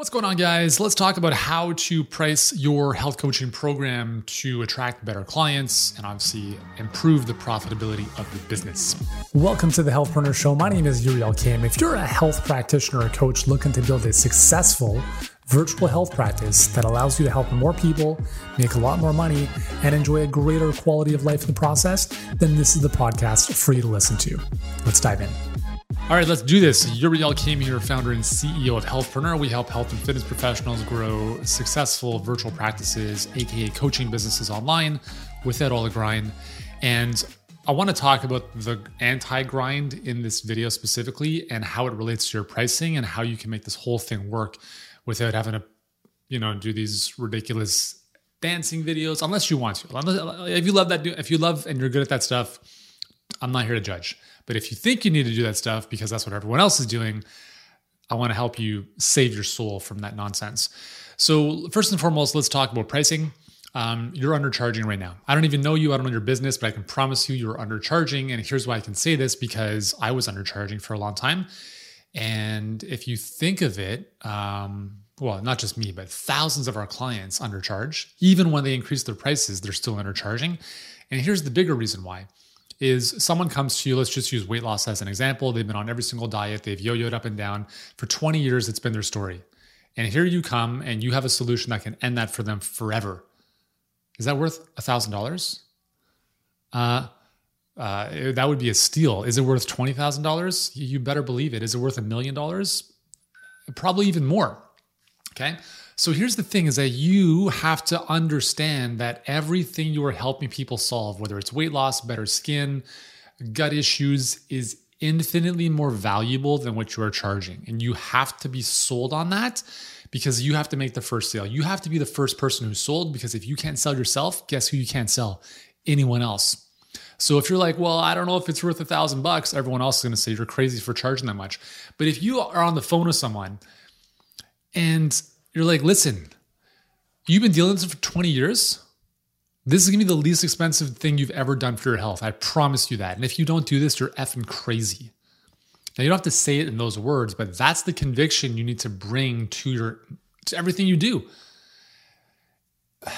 What's going on, guys? Let's talk about how to price your health coaching program to attract better clients and obviously improve the profitability of the business. Welcome to the Health Healthpreneur Show. My name is Yuri Elkaim. If you're a health practitioner or coach looking to build a successful virtual health practice that allows you to help more people, make a lot more money, and enjoy a greater quality of life in the process, then this is the podcast for you to listen to. Let's dive in. All right, let's do this. Yuri Elkaim here, founder and CEO of Healthpreneur. We help health and fitness professionals grow successful virtual practices, aka coaching businesses online, without all the grind. And I want to talk about the anti grind in this video specifically and how it relates to your pricing and how you can make this whole thing work without having to, you know, do these ridiculous dancing videos, unless you want to. If you love that, if you love and you're good at that stuff, I'm not here to judge. But if you think you need to do that stuff because that's what everyone else is doing, I want to help you save your soul from that nonsense. So, first and foremost, let's talk about pricing. Um, you're undercharging right now. I don't even know you, I don't know your business, but I can promise you you're undercharging. And here's why I can say this because I was undercharging for a long time. And if you think of it, um, well, not just me, but thousands of our clients undercharge. Even when they increase their prices, they're still undercharging. And here's the bigger reason why is someone comes to you, let's just use weight loss as an example. They've been on every single diet, they've yo yoed up and down. For 20 years, it's been their story. And here you come and you have a solution that can end that for them forever. Is that worth a $1,000? Uh, uh, that would be a steal. Is it worth $20,000? You better believe it. Is it worth a million dollars? Probably even more. Okay. So here's the thing is that you have to understand that everything you are helping people solve, whether it's weight loss, better skin, gut issues, is infinitely more valuable than what you are charging. And you have to be sold on that because you have to make the first sale. You have to be the first person who sold because if you can't sell yourself, guess who you can't sell? Anyone else. So if you're like, well, I don't know if it's worth a thousand bucks, everyone else is going to say you're crazy for charging that much. But if you are on the phone with someone and you're like, listen, you've been dealing with this for 20 years. This is gonna be the least expensive thing you've ever done for your health. I promise you that. And if you don't do this, you're effing crazy. Now you don't have to say it in those words, but that's the conviction you need to bring to your to everything you do.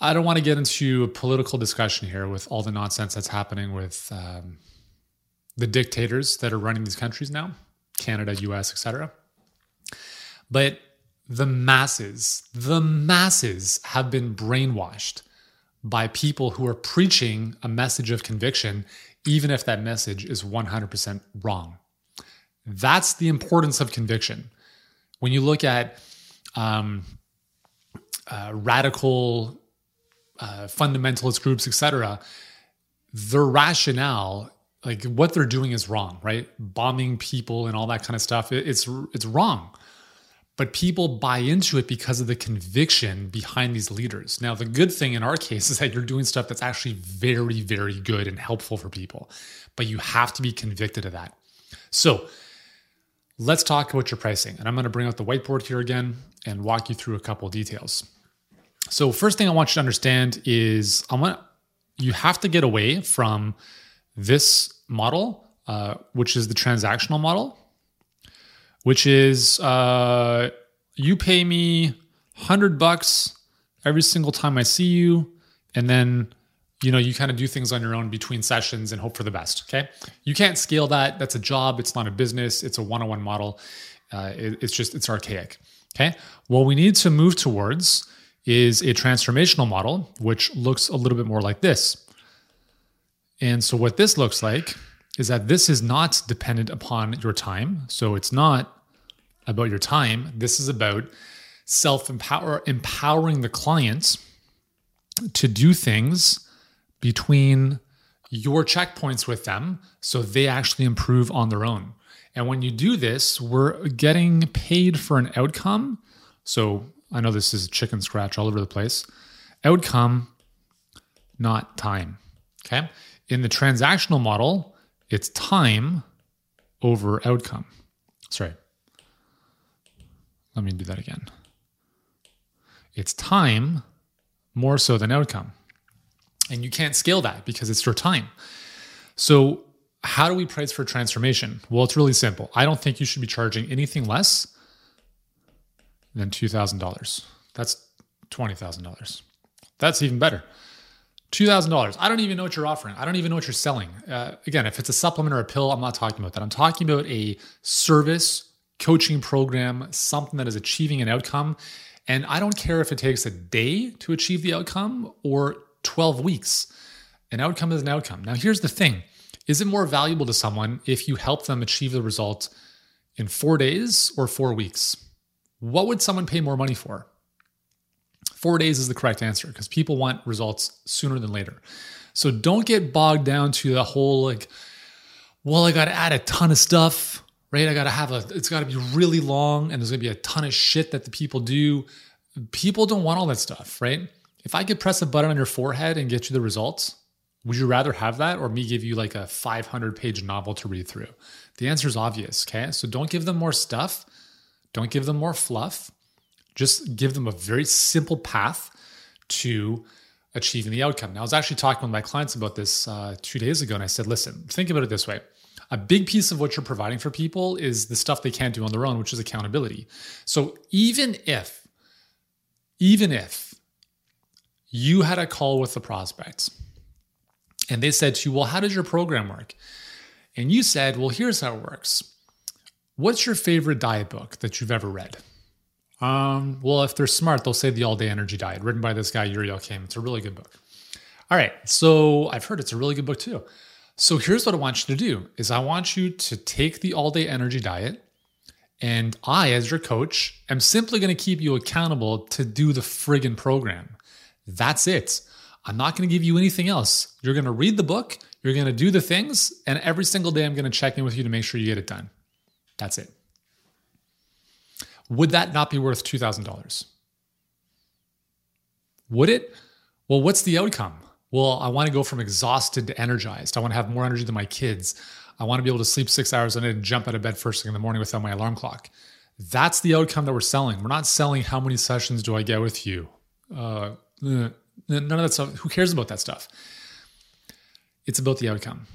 I don't want to get into a political discussion here with all the nonsense that's happening with um, the dictators that are running these countries now, Canada, US, etc. But the masses, the masses have been brainwashed by people who are preaching a message of conviction, even if that message is 100% wrong. That's the importance of conviction. When you look at um, uh, radical uh, fundamentalist groups, etc., their rationale, like what they're doing, is wrong, right? Bombing people and all that kind of stuff, it's it's wrong but people buy into it because of the conviction behind these leaders. Now, the good thing in our case is that you're doing stuff that's actually very, very good and helpful for people, but you have to be convicted of that. So, let's talk about your pricing. And I'm going to bring out the whiteboard here again and walk you through a couple details. So, first thing I want you to understand is I want you have to get away from this model, uh, which is the transactional model which is uh, you pay me hundred bucks every single time I see you, and then you know you kind of do things on your own between sessions and hope for the best. Okay, you can't scale that. That's a job. It's not a business. It's a one-on-one model. Uh, it, it's just it's archaic. Okay, what we need to move towards is a transformational model, which looks a little bit more like this. And so, what this looks like is that this is not dependent upon your time. So, it's not about your time. This is about self empower empowering the clients to do things between your checkpoints with them so they actually improve on their own. And when you do this, we're getting paid for an outcome. So I know this is chicken scratch all over the place. Outcome, not time. Okay. In the transactional model, it's time over outcome. Sorry, let me do that again. It's time more so than outcome. And you can't scale that because it's your time. So how do we price for transformation? Well, it's really simple. I don't think you should be charging anything less than $2,000. That's $20,000. That's even better. $2,000. I don't even know what you're offering. I don't even know what you're selling. Uh, again, if it's a supplement or a pill, I'm not talking about that. I'm talking about a service, coaching program, something that is achieving an outcome. And I don't care if it takes a day to achieve the outcome or 12 weeks. An outcome is an outcome. Now, here's the thing is it more valuable to someone if you help them achieve the result in four days or four weeks? What would someone pay more money for? Four days is the correct answer because people want results sooner than later. So don't get bogged down to the whole like, well, I got to add a ton of stuff, right? I got to have a, it's got to be really long and there's going to be a ton of shit that the people do. People don't want all that stuff, right? If I could press a button on your forehead and get you the results, would you rather have that or me give you like a 500 page novel to read through? The answer is obvious, okay? So don't give them more stuff. Don't give them more fluff. Just give them a very simple path to achieving the outcome. Now, I was actually talking with my clients about this uh, two days ago, and I said, listen, think about it this way. A big piece of what you're providing for people is the stuff they can't do on their own, which is accountability. So even if, even if you had a call with the prospects and they said to you, well, how does your program work? And you said, well, here's how it works. What's your favorite diet book that you've ever read? Um, well, if they're smart, they'll say The All Day Energy Diet, written by this guy, Yuri Elkaim. It's a really good book. All right. So I've heard it's a really good book too. So here's what I want you to do is I want you to take the all day energy diet and I, as your coach, am simply going to keep you accountable to do the friggin' program. That's it. I'm not going to give you anything else. You're going to read the book, you're going to do the things, and every single day I'm going to check in with you to make sure you get it done. That's it. Would that not be worth $2,000? Would it? Well, what's the outcome? Well, I want to go from exhausted to energized. I want to have more energy than my kids. I want to be able to sleep six hours a night and jump out of bed first thing in the morning without my alarm clock. That's the outcome that we're selling. We're not selling how many sessions do I get with you. Uh, none of that stuff. Who cares about that stuff? It's about the outcome.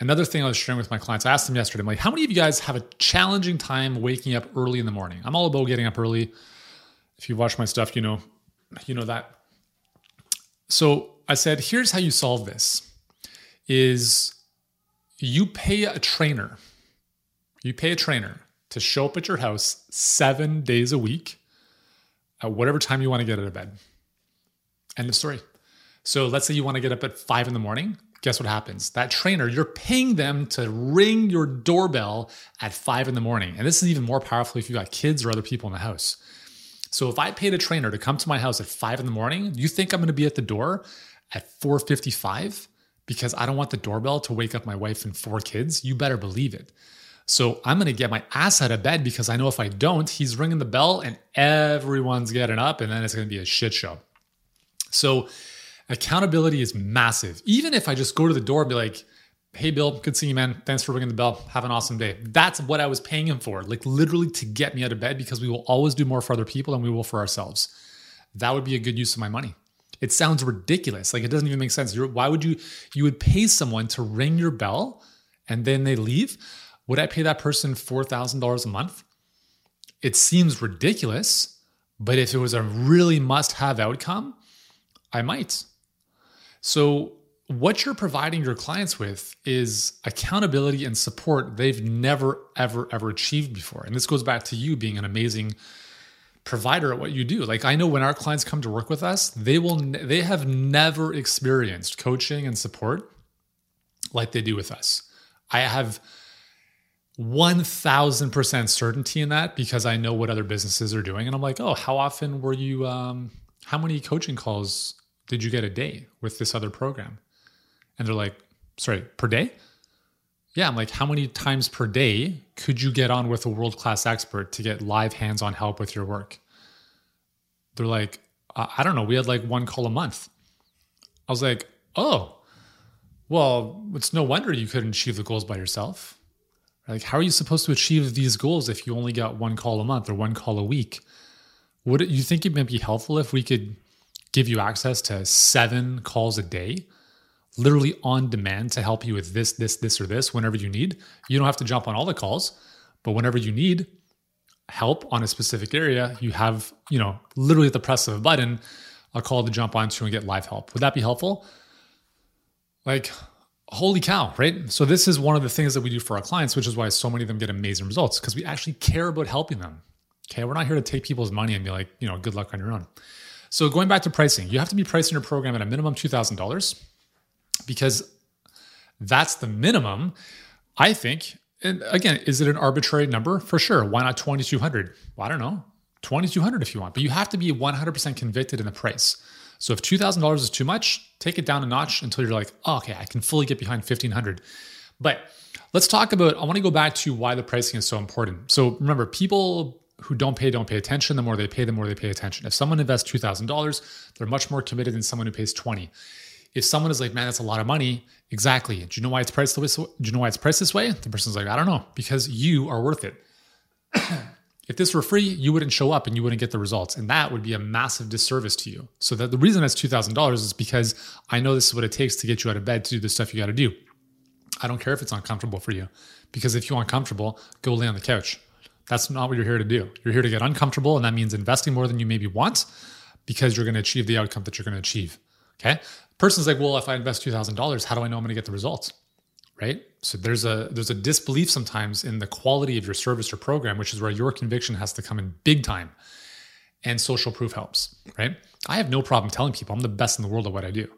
Another thing I was sharing with my clients, I asked them yesterday, I'm like, how many of you guys have a challenging time waking up early in the morning? I'm all about getting up early. If you watch my stuff, you know, you know that. So I said, here's how you solve this is you pay a trainer. You pay a trainer to show up at your house seven days a week at whatever time you want to get out of bed. End of story. So let's say you want to get up at five in the morning guess what happens? That trainer, you're paying them to ring your doorbell at five in the morning. And this is even more powerful if you've got kids or other people in the house. So if I paid a trainer to come to my house at five in the morning, you think I'm to be at the door at 4:55 because I don't want the doorbell to wake up my wife and four kids? You better believe it. So I'm to get my ass out of bed because I know if I don't, he's ringing the bell and everyone's getting up, and then it's to be a shit show. So Accountability is massive. Even if I just go to the door and be like, hey, Bill, good seeing you, man. Thanks for ringing the bell. Have an awesome day. That's what I was paying him for, like literally to get me out of bed because we will always do more for other people than we will for ourselves. That would be a good use of my money. It sounds ridiculous. Like it doesn't even make sense. You're, why would you, you would pay someone to ring your bell and then they leave? Would I pay that person $4,000 a month? It seems ridiculous, but if it was a really must have outcome, I might. So, what you're providing your clients with is accountability and support they've never, ever, ever achieved before. And this goes back to you being an amazing provider at what you do. Like I know when our clients come to work with us, they will they have never experienced coaching and support like they do with us. I have 1000% certainty in that because I know what other businesses are doing and I'm like, "Oh, how often were you um how many coaching calls did you get a day with this other program? And they're like, sorry, per day? Yeah, I'm like, how many times per day could you get on with a world class expert to get live hands on help with your work? They're like, I don't know. We had like one call a month. I was like, oh, well, it's no wonder you couldn't achieve the goals by yourself. Like, how are you supposed to achieve these goals if you only got one call a month or one call a week? Would it, you think it might be helpful if we could give you access to seven calls a day literally on demand to help you with this, this, this, or this whenever you need. You don't have to jump on all the calls, but whenever you need help on a specific area, you have, you know, literally at the press of a button, a call to jump onto and get live help. Would that be helpful? Like, holy cow, right? So, this is one of the things that we do for our clients, which is why so many of them get amazing results because we actually care about helping them. Okay. We're not here to take people's money and be like, you know, good luck on your own. So, going back to pricing, you have to be pricing your program at a minimum $2,000 because that's the minimum. I think, and again, is it an arbitrary number? For sure. Why not 2200 well, I don't know, 2200 if you want, but you have to be 100% convicted in the price. So if $2,000 is too much, take it down a notch until you're like, oh, okay, I can fully get behind 1500 But let's talk about, I want to go back to why the pricing is so important. So remember, people who don't pay don't pay attention. The more they pay, the more they pay attention. If someone invests $2,000, they're much more committed than someone who pays 20 if someone is like, man, that's a lot of money, exactly. Do you know why it's priced this way? Do you know why it's priced this way? The person's like, I don't know, because you are worth it. if this were free, you wouldn't show up and you wouldn't get the results. And that would be a massive disservice to you. So that the reason it's $2,000 is because I know this is what it takes to get you out of bed to do the stuff you got to do. I don't care if it's uncomfortable for you because if you're uncomfortable, go lay on the couch. That's not what you're here to do. You're here to get uncomfortable, and that means investing more than you maybe want because you're going to achieve the outcome that you're going to achieve. Okay person's like, well, if I invest two thousand dollars, how do I know I'm going to get the results? Right. So there's a there's a disbelief sometimes in the quality of your service or program, which is where your conviction has to come in big time. And social proof helps, right? I have no problem telling people I'm the best in the world at what I do.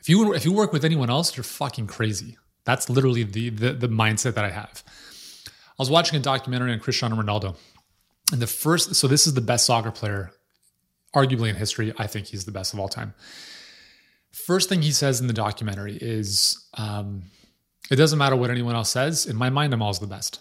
If you if you work with anyone else, you're fucking crazy. That's literally the the, the mindset that I have. I was watching a documentary on Cristiano Ronaldo, and the first so this is the best soccer player, arguably in history. I think he's the best of all time. First thing he says in the documentary is, um, "It doesn't matter what anyone else says. In my mind, I'm always the best."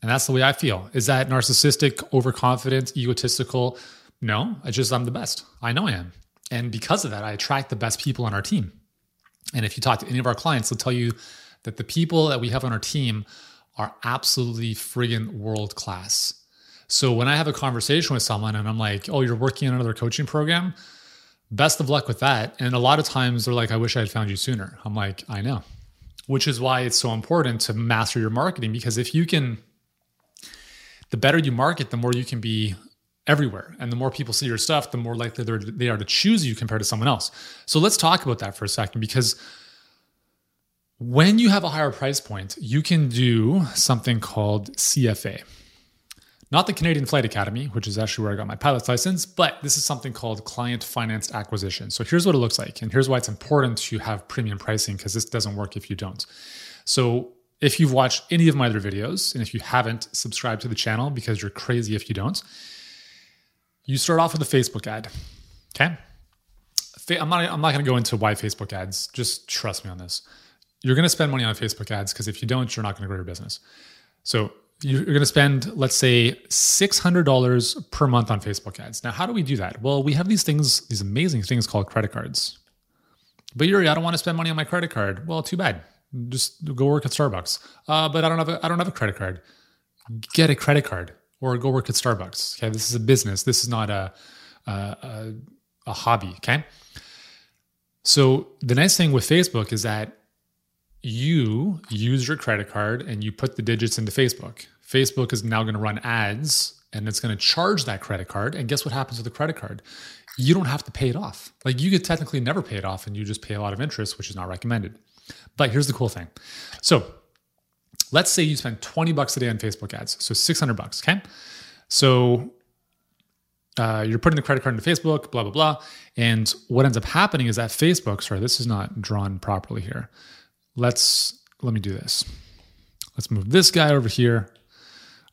And that's the way I feel. Is that narcissistic, overconfident, egotistical? No, I just I'm the best. I know I am. And because of that, I attract the best people on our team. And if you talk to any of our clients, they'll tell you that the people that we have on our team are absolutely friggin' world class. So when I have a conversation with someone and I'm like, oh, you're working on another coaching program, best of luck with that. And a lot of times they're like, I wish I had found you sooner. I'm like, I know. Which is why it's so important to master your marketing because if you can, the better you market, the more you can be everywhere. And the more people see your stuff, the more likely they are to choose you compared to someone else. So let's talk about that for a second because when you have a higher price point, you can do something called CFA. Not the Canadian Flight Academy, which is actually where I got my pilot's license, but this is something called client financed acquisition. So here's what it looks like. And here's why it's important to have premium pricing because this doesn't work if you don't. So if you've watched any of my other videos, and if you haven't, subscribe to the channel because you're crazy if you don't. You start off with a Facebook ad. Okay. I'm not, I'm not going to go into why Facebook ads. Just trust me on this. You're going to spend money on Facebook ads because if you don't, you're not going to grow your business. So you're going to spend, let's say, $600 per month on Facebook ads. Now, how do we do that? Well, we have these things, these amazing things called credit cards. But Yuri, I don't want to spend money on my credit card. Well, too bad. Just go work at Starbucks. Uh, but I don't have a, I don't have a credit card. Get a credit card or go work at Starbucks. Okay, this is a business. This is not a a, a, a hobby. Okay. So the nice thing with Facebook is that you use your credit card and you put the digits into Facebook. Facebook is now going to run ads and it's going to charge that credit card. And guess what happens with the credit card? You don't have to pay it off. Like you could technically never pay it off and you just pay a lot of interest, which is not recommended. But here's the cool thing. So let's say you spend 20 bucks a day on Facebook ads. So 600 bucks. Okay. So uh, you're putting the credit card into Facebook, blah, blah, blah. And what ends up happening is that Facebook, sorry, this is not drawn properly here let's let me do this. Let's move this guy over here.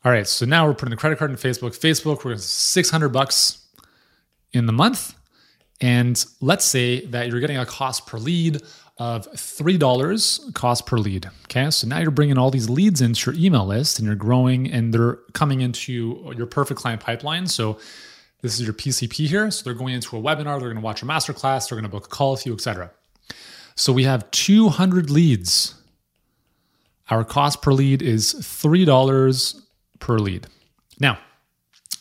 All right, so now we're putting the credit card in Facebook. Facebook, we're 600 bucks in the month. And let's say that you're getting a cost per lead of $3 cost per lead. Okay, so now you're bringing all these leads into your email list and you're growing and they're coming into your perfect client pipeline. So this is your PCP here. So they're going into a webinar, they're going to watch a masterclass, they're going to book a call with you, etc. So we have 200 leads. Our cost per lead is $3 per lead. Now,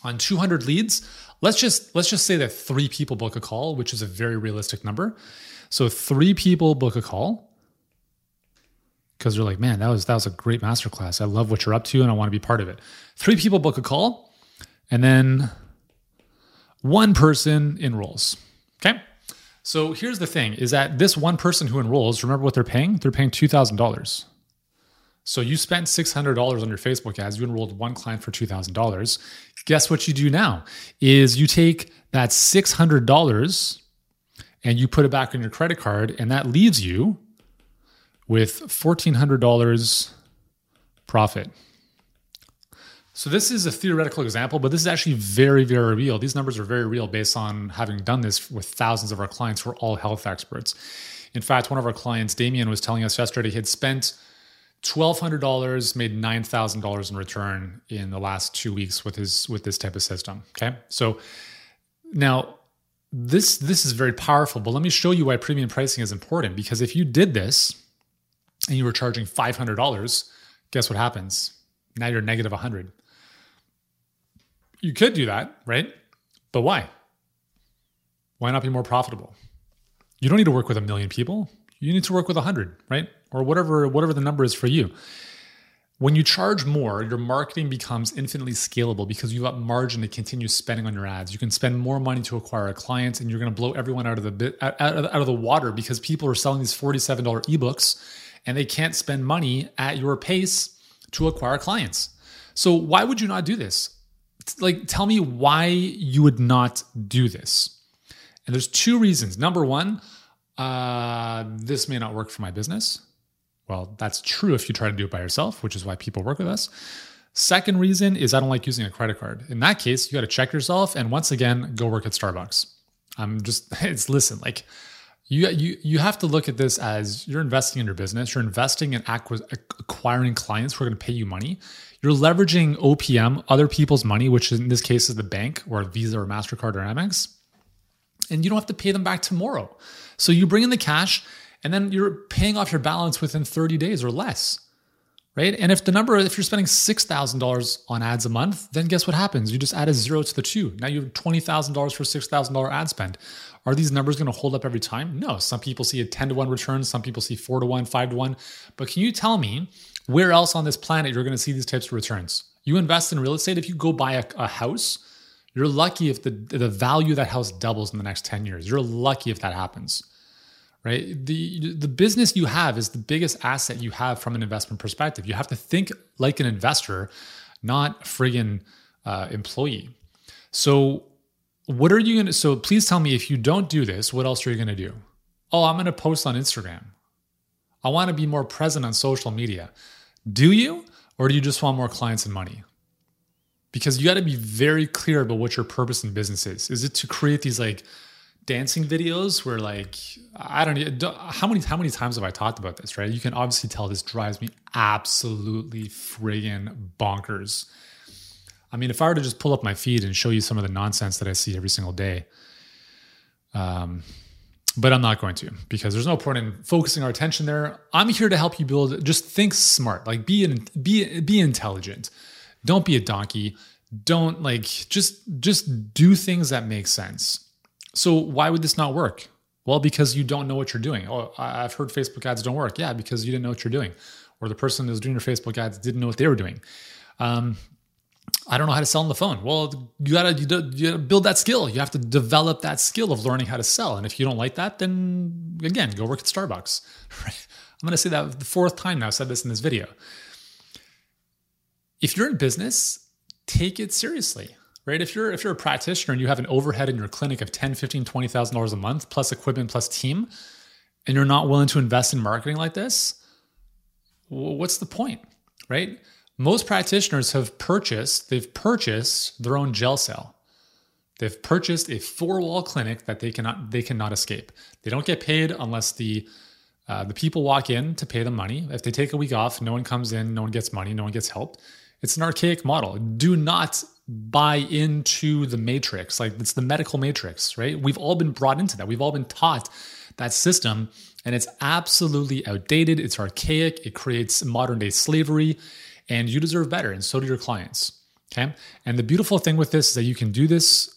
on 200 leads, let's just let's just say that 3 people book a call, which is a very realistic number. So 3 people book a call because they're like, "Man, that was that was a great masterclass. I love what you're up to and I want to be part of it." 3 people book a call and then one person enrolls. Okay? So here's the thing is that this one person who enrolls, remember what they're paying? They're paying $2,000. So you spent $600 on your Facebook ads, you enrolled one client for $2,000. Guess what you do now is you take that $600 and you put it back on your credit card and that leaves you with $1,400 profit. So this is a theoretical example, but this is actually very, very real. These numbers are very real based on having done this with thousands of our clients who are all health experts. In fact, one of our clients, Damien, was telling us yesterday he had spent $1,200, made $9,000 in return in the last two weeks with his with this type of system. Okay, so now this this is very powerful. But let me show you why premium pricing is important. Because if you did this and you were charging $500, guess what happens? Now you're negative 100. You could do that, right? But why? Why not be more profitable? You don't need to work with a million people. You need to work with a 100, right? Or whatever whatever the number is for you. When you charge more, your marketing becomes infinitely scalable because you've got margin to continue spending on your ads. You can spend more money to acquire a client, and you're going to blow everyone out of the bit, out, out of the water because people are selling these forty-seven dollar ebooks, and they can't spend money at your pace to acquire clients. So why would you not do this? Like tell me why you would not do this. And there's two reasons. Number one uh, this may not work for my business. Well that's true if you try to do it by yourself which is why people work with us. Second reason is i don't like using a credit card. In that case you got to check yourself and once again go work at starbucks. I'm just it's listen like you you you have to look at this as you're investing in your business you're investing in acquiring clients who are going to pay you money you're leveraging OPM, other people's money, which in this case is the bank or Visa or MasterCard or Amex, and you don't have to pay them back tomorrow. So you bring in the cash and then you're paying off your balance within 30 days or less. Right. And if the number, if you're spending $6,000 on ads a month, then guess what happens? You just add a zero to the two. Now you have $20,000 for $6,000 ad spend. Are these numbers going to hold up every time? No. Some people see a 10 to 1 return, some people see 4 to 1, 5 to 1. But can you tell me where else on this planet you're going to see these types of returns? You invest in real estate, if you go buy a, a house, you're lucky if the, the value of that house doubles in the next 10 years. You're lucky if that happens. Right? The the business you have is the biggest asset you have from an investment perspective. You have to think like an investor, not friggin' uh, employee. So what are you to so please tell me if you don't do this what else are you to do oh i'm to post on instagram i want to be more present on social media do you or do you just want more clients and money because you got to be very clear about what your purpose in business is is it to create these like dancing videos where like i don't know how many how many times have i talked about this right you can obviously tell this drives me absolutely friggin bonkers I mean, if I were to just pull up my feed and show you some of the nonsense that I see every single day, um, but I'm not going to because there's no point in focusing our attention there. I'm here to help you build. Just think smart, like be in, be be intelligent. Don't be a donkey. Don't like just just do things that make sense. So why would this not work? Well, because you don't know what you're doing. Oh, I've heard Facebook ads don't work. Yeah, because you didn't know what you're doing, or the person who's doing your Facebook ads didn't know what they were doing. Um, I don't know how to sell on the phone. Well, you gotta, you gotta build that skill. You have to develop that skill of learning how to sell. And if you don't like that, then again, go work at Starbucks. I'm gonna say that the fourth time now. I've said this in this video. If you're in business, take it seriously. Right? If you're if you're a practitioner and you have an overhead in your clinic of 10, 15, 20,000 dollars a month plus equipment plus team, and you're not willing to invest in marketing like this, what's the point? Right? most practitioners have purchased, they've purchased their own gel cell. They've purchased a four-wall clinic that they cannot they cannot escape. They don't get paid unless the uh, the people walk in to pay them money. If they take a week off, no one comes in, no one gets money, no one gets help. It's an archaic model. Do not buy into the matrix. Like it's the medical matrix, right? We've all been brought into that. We've all been taught that system, and it's absolutely outdated. It's archaic. It creates modern day slavery and you deserve better, and so do your clients. Okay. And the beautiful thing with this is that you can do this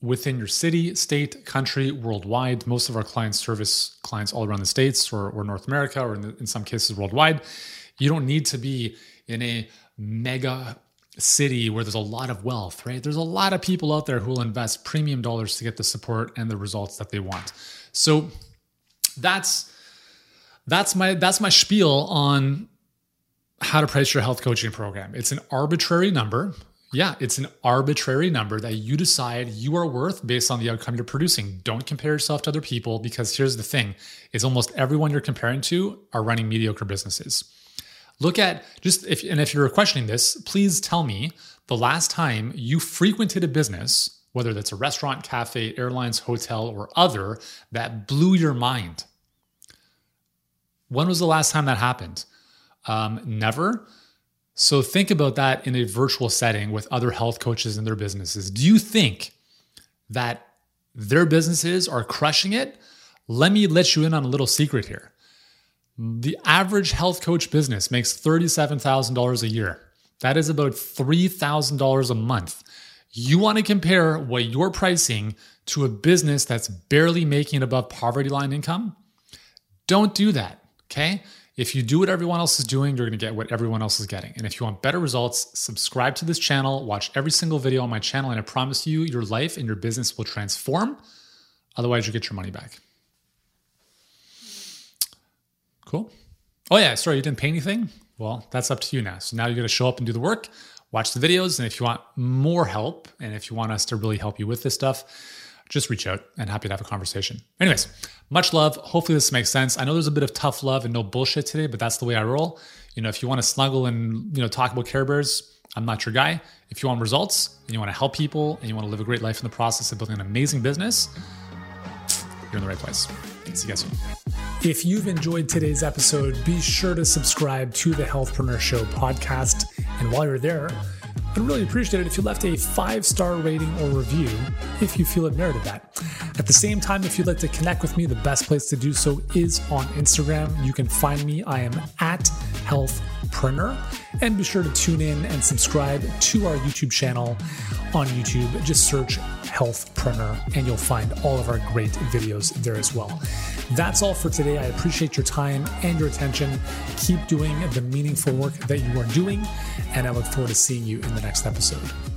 within your city, state, country, worldwide. Most of our clients service clients all around the States or, or North America, or in, the, in some cases worldwide. You don't need to be in a mega city where there's a lot of wealth, right? There's a lot of people out there who will invest premium dollars to get the support and the results that they want. So that's that's my that's my spiel on how to price your health coaching program. It's an arbitrary number. Yeah, it's an arbitrary number that you decide you are worth based on the outcome you're producing. Don't compare yourself to other people because here's the thing is almost everyone you're comparing to are running mediocre businesses. Look at just if and if you're questioning this, please tell me the last time you frequented a business, whether that's a restaurant, cafe, airlines, hotel, or other, that blew your mind. When was the last time that happened? Um, never. So think about that in a virtual setting with other health coaches in their businesses. Do you think that their businesses are crushing it? Let me let you in on a little secret here. The average health coach business makes $37,000 a year. That is about $3,000 a month. You want to compare what you're pricing to a business that's barely making above poverty line income? Don't do that, okay? If you do what everyone else is doing, you're going to get what everyone else is getting. And if you want better results, subscribe to this channel, watch every single video on my channel, and I promise you, your life and your business will transform. Otherwise, you get your money back. Cool. Oh, yeah, sorry, you didn't pay anything? Well, that's up to you now. So now you're going to show up and do the work, watch the videos. And if you want more help, and if you want us to really help you with this stuff, just reach out and happy to have a conversation. Anyways, much love. Hopefully this makes sense. I know there's a bit of tough love and no bullshit today, but that's the way I roll. You know, if you want to snuggle and, you know, talk about Care Bears, I'm not your guy. If you want results and you want to help people and you want to live a great life in the process of building an amazing business, you're in the right place. See you guys soon. If you've enjoyed today's episode, be sure to subscribe to the Healthpreneur Show podcast. And while you're there, I'd really appreciate it if you left a five star rating or review if you feel it merited that. At the same time, if you'd like to connect with me, the best place to do so is on Instagram. You can find me. I am at Healthpreneur. And be sure to tune in and subscribe to our YouTube channel on YouTube. Just search Healthpreneur and you'll find all of our great videos there as well. That's all for today. I appreciate your time and your attention. Keep doing the meaningful work that you are doing, and I look forward to seeing you in the next episode.